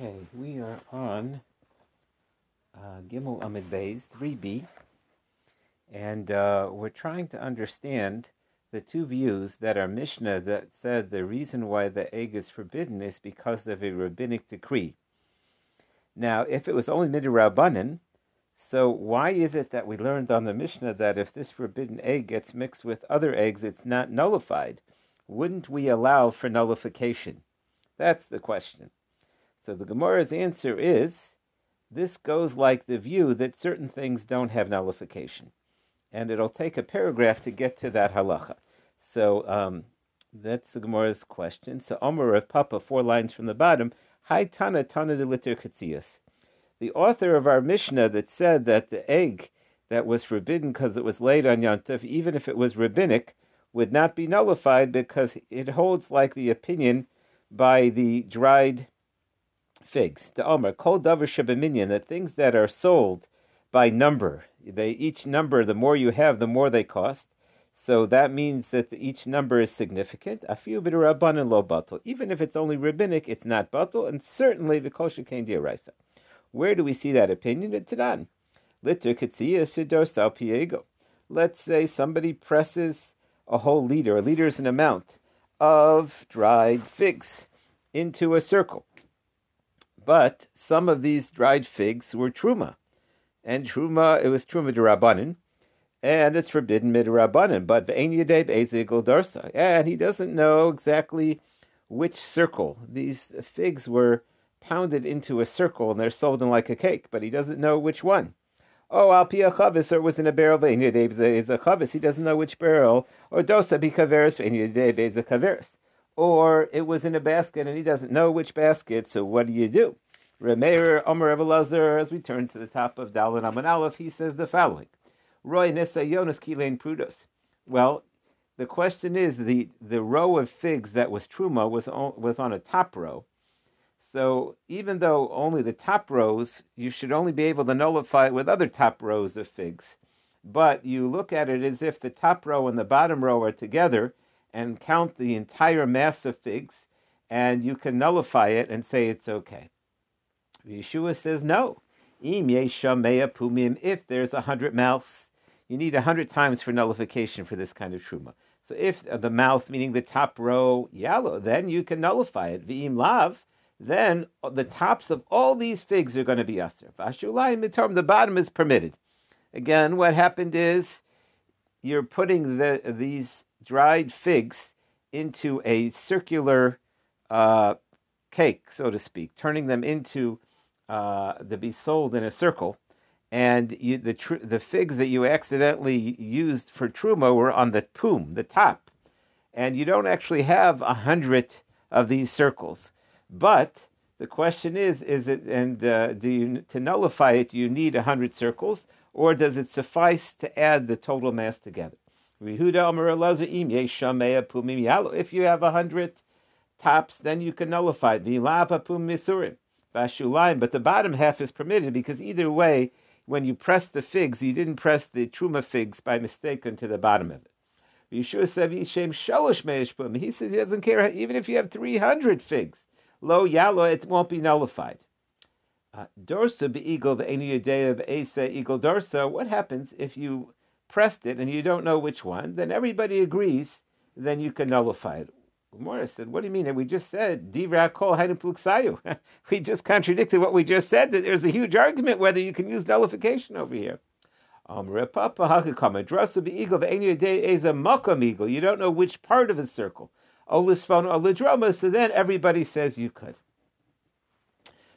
Okay, we are on uh, Gimel Amud Beis 3b, and uh, we're trying to understand the two views that are Mishnah that said the reason why the egg is forbidden is because of a rabbinic decree. Now, if it was only midrabanan, so why is it that we learned on the Mishnah that if this forbidden egg gets mixed with other eggs, it's not nullified? Wouldn't we allow for nullification? That's the question. So the Gemara's answer is this goes like the view that certain things don't have nullification. And it'll take a paragraph to get to that halacha. So um, that's the Gemara's question. So Omer of Papa, four lines from the bottom, Hi Tana Tana de Liter Katzias. The author of our Mishnah that said that the egg that was forbidden because it was laid on Yontif, even if it was rabbinic, would not be nullified because it holds like the opinion by the dried figs. The Omer, Kol Davar Shabaminion, the things that are sold by number. They each number, the more you have, the more they cost. So that means that each number is significant. A few Afiu b'derabban and lo batul. Even if it's only rabbinic, it's not batul, and certainly v'kol kain diaraisa. Where do we see that opinion? It's Tanan. Litter katzia sidor sal piego. Let's say somebody presses a whole liter, a liter is an amount, of dried figs into a circle. But some of these dried figs were truma, and truma it was truma derabanan, and it's forbidden midrabanan. But darsa, and he doesn't know exactly which circle these figs were pounded into a circle, and they're sold in like a cake, but he doesn't know which one. Oh, al pia chavis, or was in a barrel is a chavis. He doesn't know which barrel. Or dosa bikaveris is a kaveris or it was in a basket and he doesn't know which basket, so what do you do? Remeir Omer Evelazar, as we turn to the top of Dalan Aman Aleph, he says the following. Roy Nissa Jonas Kilain Prudos. Well, the question is the, the row of figs that was Truma was on, was on a top row. So even though only the top rows, you should only be able to nullify it with other top rows of figs. But you look at it as if the top row and the bottom row are together, and count the entire mass of figs, and you can nullify it and say it's okay. Yeshua says no. If there's a hundred mouths, you need a hundred times for nullification for this kind of truma. So if the mouth, meaning the top row, yellow, then you can nullify it. V'im lav, then the tops of all these figs are going to be aser. the bottom is permitted. Again, what happened is you're putting the, these dried figs into a circular uh, cake, so to speak, turning them into uh, to be sold in a circle. And you, the tr- the figs that you accidentally used for truma were on the pum, the top, and you don't actually have a hundred of these circles. But the question is: Is it and uh, do you to nullify it? Do you need a hundred circles, or does it suffice to add the total mass together? If you have a hundred tops, then you can nullify it. But the bottom half is permitted because either way, when you press the figs, you didn't press the truma figs by mistake into the bottom of it. Yeshua said, He says he doesn't care even if you have 300 figs. Lo yalo, it won't be nullified. Uh, dorsa be'igel ve'eni yodea be'esa eagle dorsa. What happens if you pressed it and you don't know which one, then everybody agrees, then you can nullify it. Morris said, What do you mean? That we just said, Divra kol We just contradicted what we just said, that there's a huge argument whether you can use nullification over here. You don't know which part of the circle. So then everybody says you could.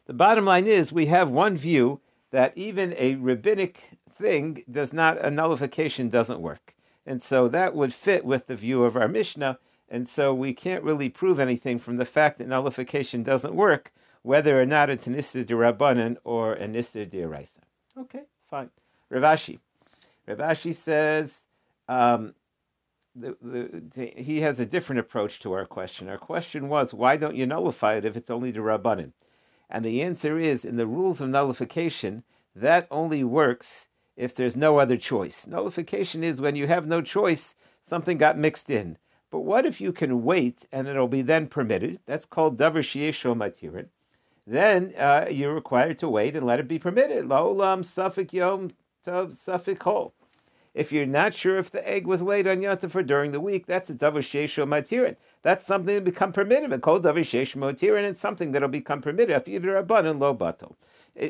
The bottom line is we have one view that even a rabbinic thing does not a nullification doesn't work, and so that would fit with the view of our Mishnah. And so we can't really prove anything from the fact that nullification doesn't work, whether or not it's an Issa de Rabbanan or an Issa de Raisa. Okay, fine. Rav Ashi. Ravashi says um, the, the, he has a different approach to our question. Our question was, why don't you nullify it if it's only de Rabbanan? And the answer is, in the rules of nullification, that only works if there's no other choice. Nullification is when you have no choice, something got mixed in. But what if you can wait and it'll be then permitted? That's called davar shiesho matirin. then uh, you're required to wait and let it be permitted. La'olam safik yom tov safik hol. If you're not sure if the egg was laid on Yontif or during the week, that's a davar sheishu matirin. That's something that become permitted. And called davar sheishu matirin. It's something that'll become permitted. If you're abundant low batal,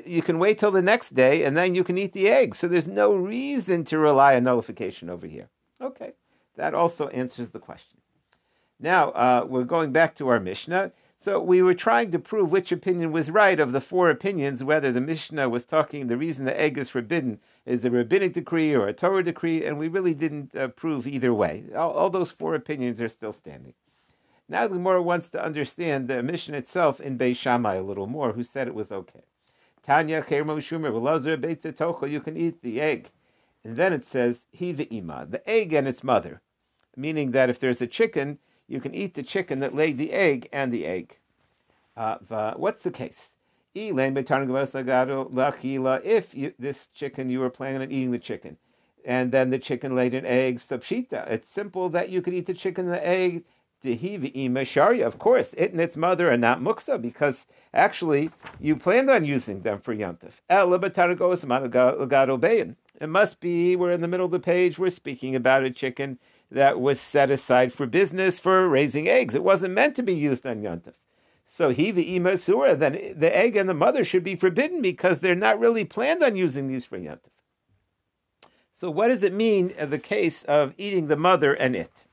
you can wait till the next day and then you can eat the egg. So there's no reason to rely on nullification over here. Okay, that also answers the question. Now uh, we're going back to our Mishnah. So we were trying to prove which opinion was right of the four opinions, whether the Mishnah was talking the reason the egg is forbidden is a rabbinic decree or a Torah decree, and we really didn't uh, prove either way. All, all, those four opinions are still standing. Now the Gemara wants to understand the Mishnah itself in Beis Shammai a little more, who said it was okay. Tanya Chermo Shumer Tocho, you can eat the egg. And then it says, He ima, the egg and its mother. Meaning that if there's a chicken, you can eat the chicken that laid the egg and the egg. Uh, what's the case? If you, this chicken, you were planning on eating the chicken, and then the chicken laid an egg. It's simple that you could eat the chicken and the egg. Of course, it and its mother are not muksa because actually you planned on using them for yantif. It must be we're in the middle of the page. We're speaking about a chicken that was set aside for business for raising eggs. It wasn't meant to be used on Yontif. So hiva imasura, then the egg and the mother should be forbidden because they're not really planned on using these for Yontif. So what does it mean in the case of eating the mother and it?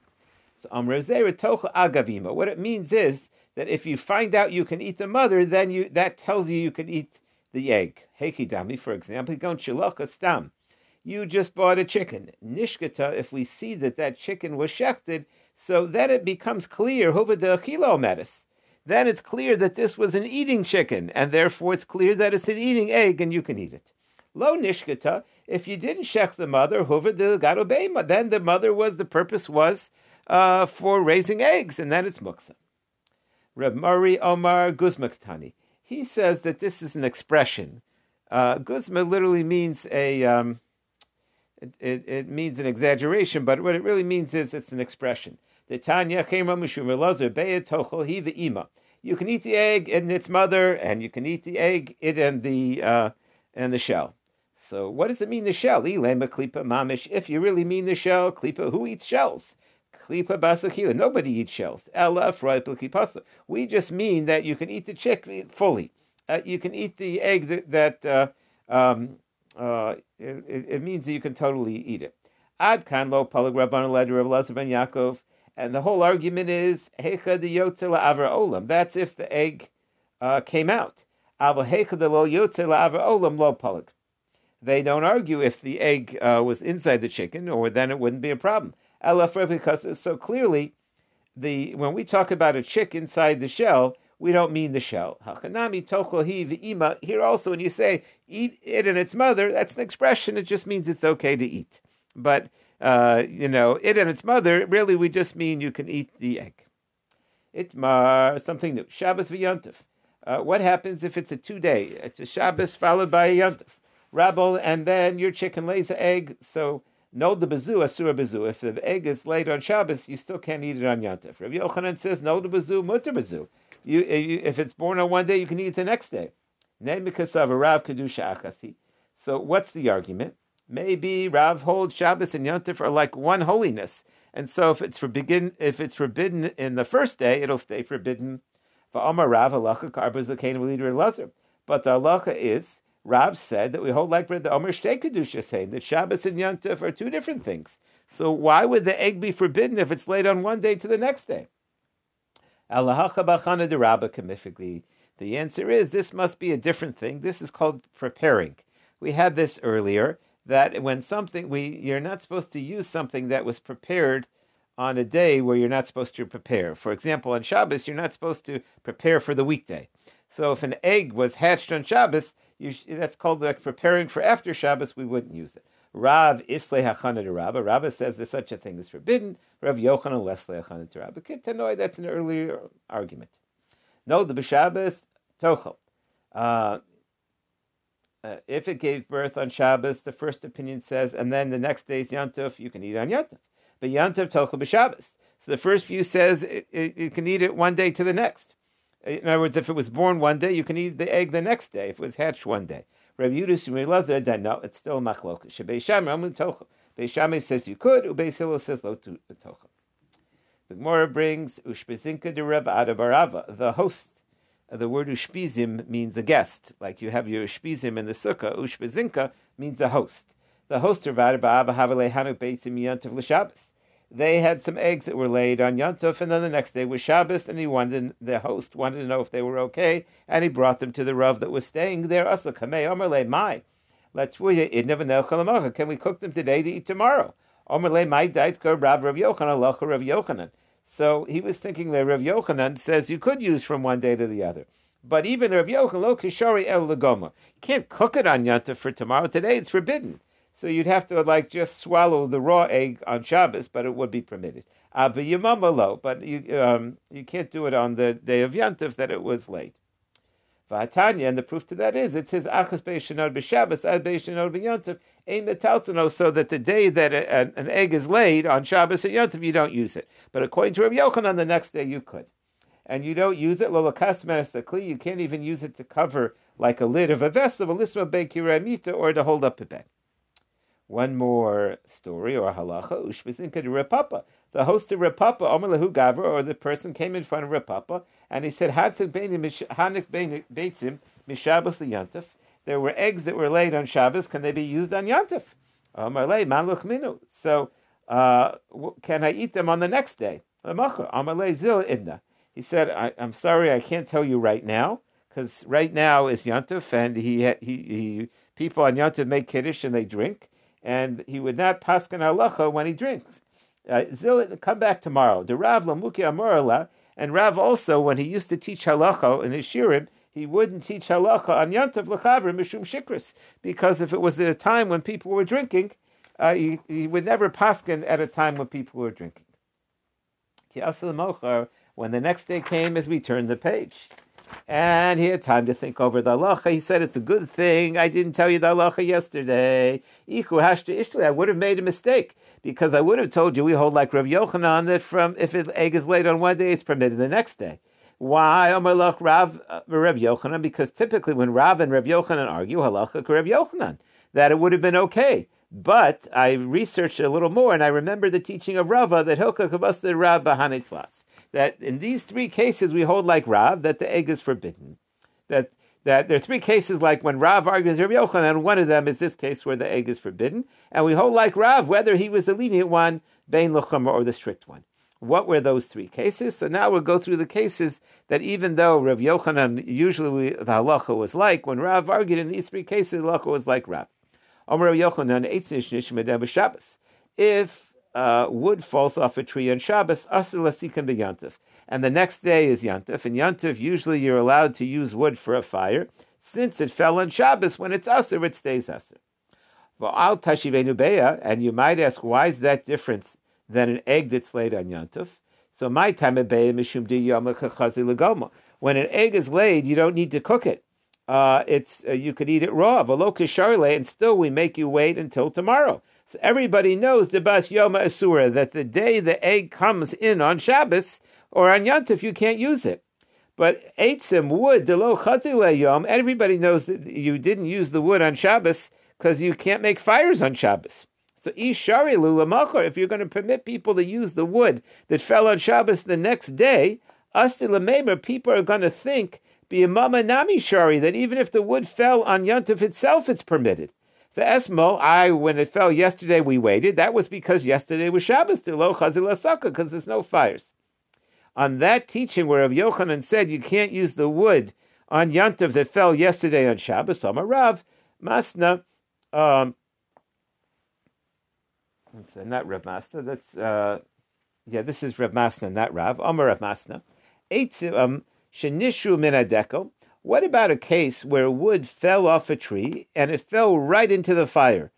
Agavima. What it means is that if you find out you can eat the mother, then you that tells you you can eat the egg. Hekidami, for example, gon stam you just bought a chicken. Nishkata, if we see that that chicken was shechted, so then it becomes clear, then it's clear that this was an eating chicken, and therefore it's clear that it's an eating egg, and you can eat it. Lo nishkata, if you didn't shech the mother, then the mother was, the purpose was uh, for raising eggs, and then it's muksa. Reb Mari Omar Guzmaktani, he says that this is an expression. Uh, Guzma literally means a, um, it, it, it, means an exaggeration, but what it really means is it's an expression. You can eat the egg and its mother, and you can eat the egg, it and the uh, and the shell. So what does it mean the shell? If you really mean the shell, who eats shells? Klipa basakila. Nobody eats shells. Ella We just mean that you can eat the chick fully. Uh, you can eat the egg that, that uh, um, uh, it, it, means that you can totally eat it. Ad kan lo ben Yaakov, and the whole argument is hecha de avra olam. That's if the egg uh, came out. Hecha de lo avra olam lo palag. They don't argue if the egg uh, was inside the chicken, or then it wouldn't be a problem. Because so clearly, the when we talk about a chick inside the shell, we don't mean the shell. Here also, when you say eat it and its mother, that's an expression. It just means it's okay to eat. But, uh, you know, it and its mother, really, we just mean you can eat the egg. Itmar, something new. Shabbos v'yontif. Uh, what happens if it's a two day? It's a Shabbos followed by a yontif. Rabble, and then your chicken lays an egg. So, no the bazu, asura. If the egg is laid on Shabbos, you still can't eat it on yontif. Rabbi Yochanan says, no the bazu, mutter bazu. Eh, you, if it's born on one day, you can eat it the next day. Rav Kedusha Achasi. So what's the argument? Maybe Rav holds Shabbos and Yontif are like one holiness, and so if it's forbidden, if it's forbidden in the first day, it'll stay forbidden. But the halacha is Rav said that we hold like the Omer Shtei Kedusha saying that Shabbos and Yom Yontif are two different things. So why would the egg be forbidden if it's laid on one day to the next day? The answer is this must be a different thing. This is called preparing. We had this earlier that when something we you're not supposed to use something that was prepared on a day where you're not supposed to prepare. For example, on Shabbos, you're not supposed to prepare for the weekday. So if an egg was hatched on Shabbos, you, that's called like preparing for after Shabbos. We wouldn't use it. Rav Isle Hachana Rabba. Rabba says that such a thing is forbidden. Rav Yochanan Lesle Hachana Rabba. Kitanoi, that's an earlier argument. No, the B'Shabbos Tochel. Uh, uh, if it gave birth on Shabbos, the first opinion says, and then the next day's Yantuf, you can eat on Yantuf. But Yantuf Tochel B'Shabbos. So the first view says it, it, can eat it one day to the next. In other words, if it was born one day, you can eat the egg the next day. If it was hatched one day, Rav Yudis Lazar, no, it's still machlokas. Shebei Shammai Shammai says you could. Ubeis Hillel says lo uh, tocha. The Gemara brings ushpezinka de Rav Adabarava, the host. The word ushpizim means a guest, like you have your ushpizim in the sukkah. Ushpezinka means a host. The host of Adabarava havale hanuk beitzim yantav l'shabbos they had some eggs that were laid on Yontif, and then the next day was Shabbos, and he wanted the host wanted to know if they were okay, and he brought them to the Rav that was staying there. my. Can we cook them today to eat tomorrow? my Rav Rav Yochanan So he was thinking that Rav Yochanan says you could use from one day to the other. But even Rav Yochanan lo kishori el You can't cook it on Yontif for tomorrow. Today it's forbidden. So you'd have to like just swallow the raw egg on Shabbos, but it would be permitted. Uh, but but you um, you can't do it on the day of Yantif that it was late. Vatanya, and the proof to that is it says achas beishanod b'Shabbos ad beishanod b'Yantif ein metaltano, so that the day that a, an egg is laid on Shabbos and Yantif you don't use it. But according to Rabbi Yochanan, the next day you could, and you don't use it lolakas menestakli. You can't even use it to cover like a lid of a vessel, a lisma bekiramita, or to hold up a bed. One more story or halacha, ushbizinka de Repapa. The host of Repapa, Omer Gavra, or the person came in front of Repapa, and he said, Hanik Beitzim, Mishabas Yantif. There were eggs that were laid on Shabbos. Can they be used on Yantif? Omer Le, Maluch Minu. So, uh, can I eat them on the next day? Zil Idna. He said, I, am sorry, I can't tell you right now, because right now is Yantif, and he, he, he, people on Yantif make Kiddush and they drink and he would not paskin halacha when he drinks. Uh, come back tomorrow. The Rav Lamuki Amorala, and Rav also, when he used to teach halacha in his shirim, he wouldn't teach halacha on Yantav Lechavrim Mishum Shikris, because if it was at a time when people were drinking, uh, he, he would never paskin at a time when people were drinking. When the next day came, as we turned the page, and he had time to think over the halacha. He said, It's a good thing I didn't tell you the halacha yesterday. I would have made a mistake because I would have told you we hold like Rav Yochanan that from if an egg is laid on one day, it's permitted the next day. Why Omer Rav uh, Rav Yochanan? Because typically when Rav and Rav Yochanan argue halacha Rav Yochanan, that it would have been okay. But I researched a little more, and I remember the teaching of Rava that Hilka Kavas the Rav Bahanitzlas that in these three cases we hold like Rav that the egg is forbidden. That that there are three cases like when Rav argues Rabbi Yochanan, and one of them is this case where the egg is forbidden, and we hold like Rav whether he was the lenient one, Bain Luchama, or the strict one. What were those three cases? So now we'll go through the cases that even though Rav Yochanan usually we, the halacha was like, when Rav argued in these three cases, the halacha was like Rav. Omer Rav Yochanan, Eitz Nish Nishim Shabbos. If uh, wood falls off a tree on Shabbos, asr lasikan beyantif. And the next day is yantif. And yantif, usually you're allowed to use wood for a fire. Since it fell on Shabbos, when it's asr, it stays asr. Al tashivenu beya, and you might ask, why is that different than an egg that's laid on yantif? So my time beya mishum di legoma. When an egg is laid, you don't need to cook it. Uh, it's uh, you could eat it raw, and still we make you wait until tomorrow. So everybody knows the Bas Yoma Asura that the day the egg comes in on Shabbos or on Yantif, you can't use it. But Eitzim wood, Delo Chazile Yom, everybody knows that you didn't use the wood on Shabbos because you can't make fires on Shabbos. So Ishari Lulamachor, if you're going to permit people to use the wood that fell on Shabbos the next day, Asti Lamemer, people are going to think, be a Mama Nami Shari, that even if the wood fell on Yantif itself, it's permitted. The Esmo, I when it fell yesterday, we waited. That was because yesterday was Shabbos, lo chazil because there's no fires. On that teaching, where Rav Yochanan said you can't use the wood on Yantav that fell yesterday on Shabbos, Amar Rav Masna. Um, not Rav Masna. That's uh, yeah. This is Rav Masna, not Rav. Amar Rav Masna. Eight um, shenishu minadeko. What about a case where wood fell off a tree and it fell right into the fire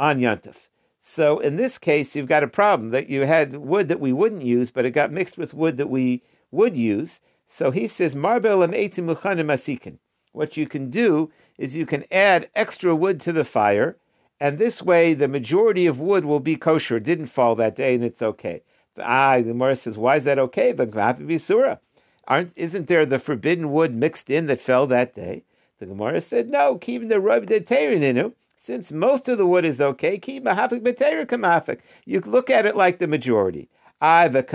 on Yantif? So in this case, you've got a problem that you had wood that we wouldn't use, but it got mixed with wood that we would use. So he says, Marbel masikin. What you can do is you can add extra wood to the fire, and this way the majority of wood will be kosher. It didn't fall that day, and it's okay. Ah, the Gemara says, why is that okay? But surah. Aren't, isn't there the forbidden wood mixed in that fell that day? The Gemara said, no, keep the rub the ninu. Since most of the wood is okay, keep mahafik b'teir kamafik. You look at it like the majority. But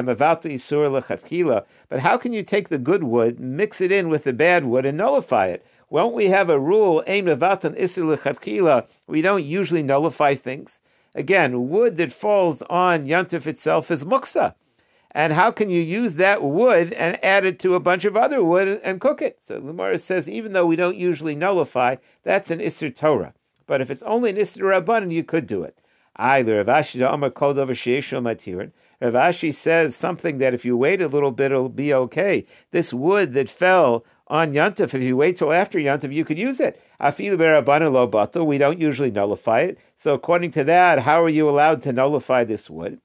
how can you take the good wood, mix it in with the bad wood, and nullify it? Won't we have a rule, we don't usually nullify things? Again, wood that falls on Yantif itself is muksa. And how can you use that wood and add it to a bunch of other wood and cook it? So Lumara says, even though we don't usually nullify, that's an Isser Torah. But if it's only an Isser Rabbanan, you could do it. Either Rav Ashi says something that if you wait a little bit, it'll be okay. This wood that fell on Yantif, if you wait till after Yantif, you could use it. We don't usually nullify it. So according to that, how are you allowed to nullify this wood?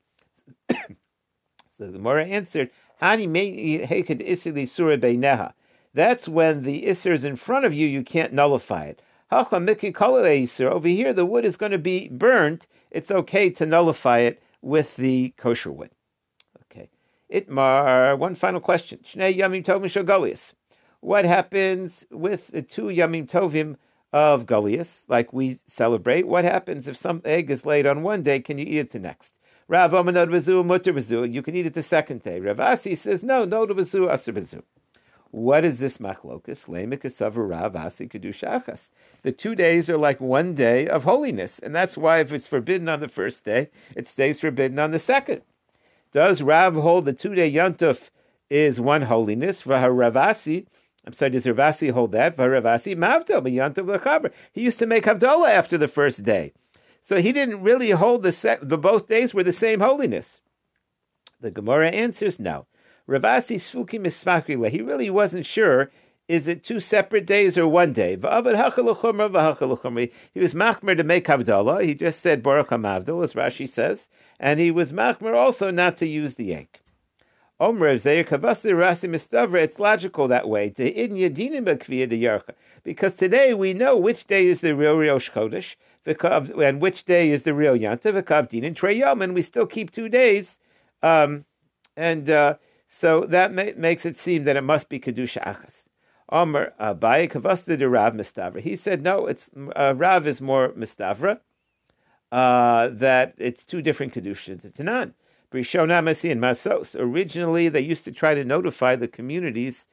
The Gemara answered. That's when the isser is in front of you, you can't nullify it. Over here, the wood is going to be burnt. It's okay to nullify it with the kosher wood. Okay. Itmar, one final question. Shnei yamim tovim shogalias. What happens with the two yamim tovim of galias, like we celebrate? What happens if some egg is laid on one day? Can you eat it the next? Rav Omanod Bazu, Mutter Bazu, you can eat it the second day. Rav Asi says, no, no to Bazu, Asr Bazu. What is this machlokas? Lemikasavu Rav Asi Kedushachas. The two days are like one day of holiness, and that's why if it's forbidden on the first day, it stays forbidden on the second. Does Rav hold the two day Yantuf is one holiness? Ravasi, I'm sorry, does Ravasi hold that? Ravasi Mavdel, Yantuf Lachaber. He used to make Havdalah after the first day. So he didn't really hold the, se- the both days were the same holiness. The Gemara answers no. Ravasi Sfuki Misfakila, he really wasn't sure. Is it two separate days or one day? He was machmer to make Havdalah. He just said Baruch HaMavdal, as Rashi says, and he was machmer also not to use the egg. It's logical that way. Because today we know which day is the real Rosh Chodesh, and which day is the real Yanta, V'kavdin and Trey Yom, and we still keep two days. Um, and uh, so that ma- makes it seem that it must be Kedusha Achas. Omer Abaye Kavasta de Rav Mistavra. He said, no, it's uh, Rav is more Mistavra, uh, that it's two different Kedushas. It's none. Brishona Masi and Masos. Originally, they used to try to notify the communities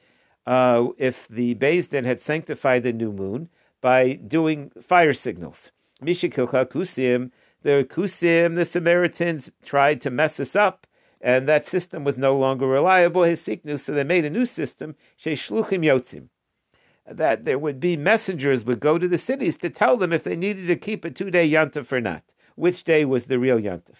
uh, if the Din had sanctified the new moon by doing fire signals. Mishikilcha Kusim, the Kusim, the Samaritans tried to mess us up, and that system was no longer reliable. His siknu, so they made a new system, Sheshluchim Yotzim. That there would be messengers would go to the cities to tell them if they needed to keep a two day yantif or not. Which day was the real yantif?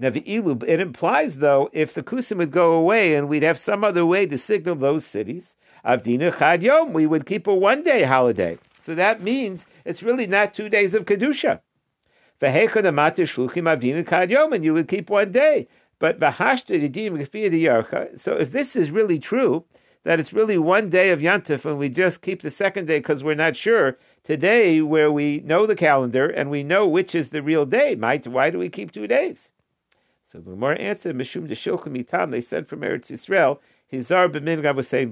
Nevi'ilu, it implies though, if the kusim would go away and we'd have some other way to signal those cities, Avdina Chad Yom, we would keep a one day holiday. So that means it's really not two days of Kedusha. And you would keep one day. But so if this is really true, that it's really one day of Yantif and we just keep the second day because we're not sure, today where we know the calendar and we know which is the real day, why do we keep two days? So the more answer, Mishum Mitam, they said from Eretz Yisrael, Hizar was saying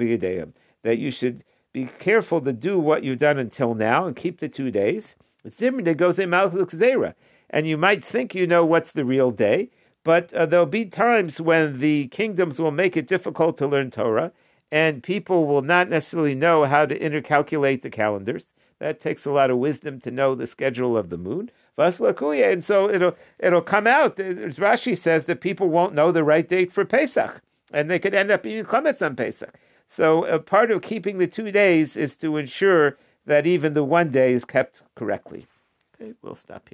that you should be careful to do what you've done until now and keep the two days. Zimri goes in Malchus Zera. And you might think you know what's the real day, but uh, there'll be times when the kingdoms will make it difficult to learn Torah, and people will not necessarily know how to intercalculate the calendars. That takes a lot of wisdom to know the schedule of the moon. And so it'll it'll come out. As Rashi says that people won't know the right date for Pesach, and they could end up eating chametz on Pesach. So a part of keeping the two days is to ensure that even the one day is kept correctly. Okay, we'll stop here.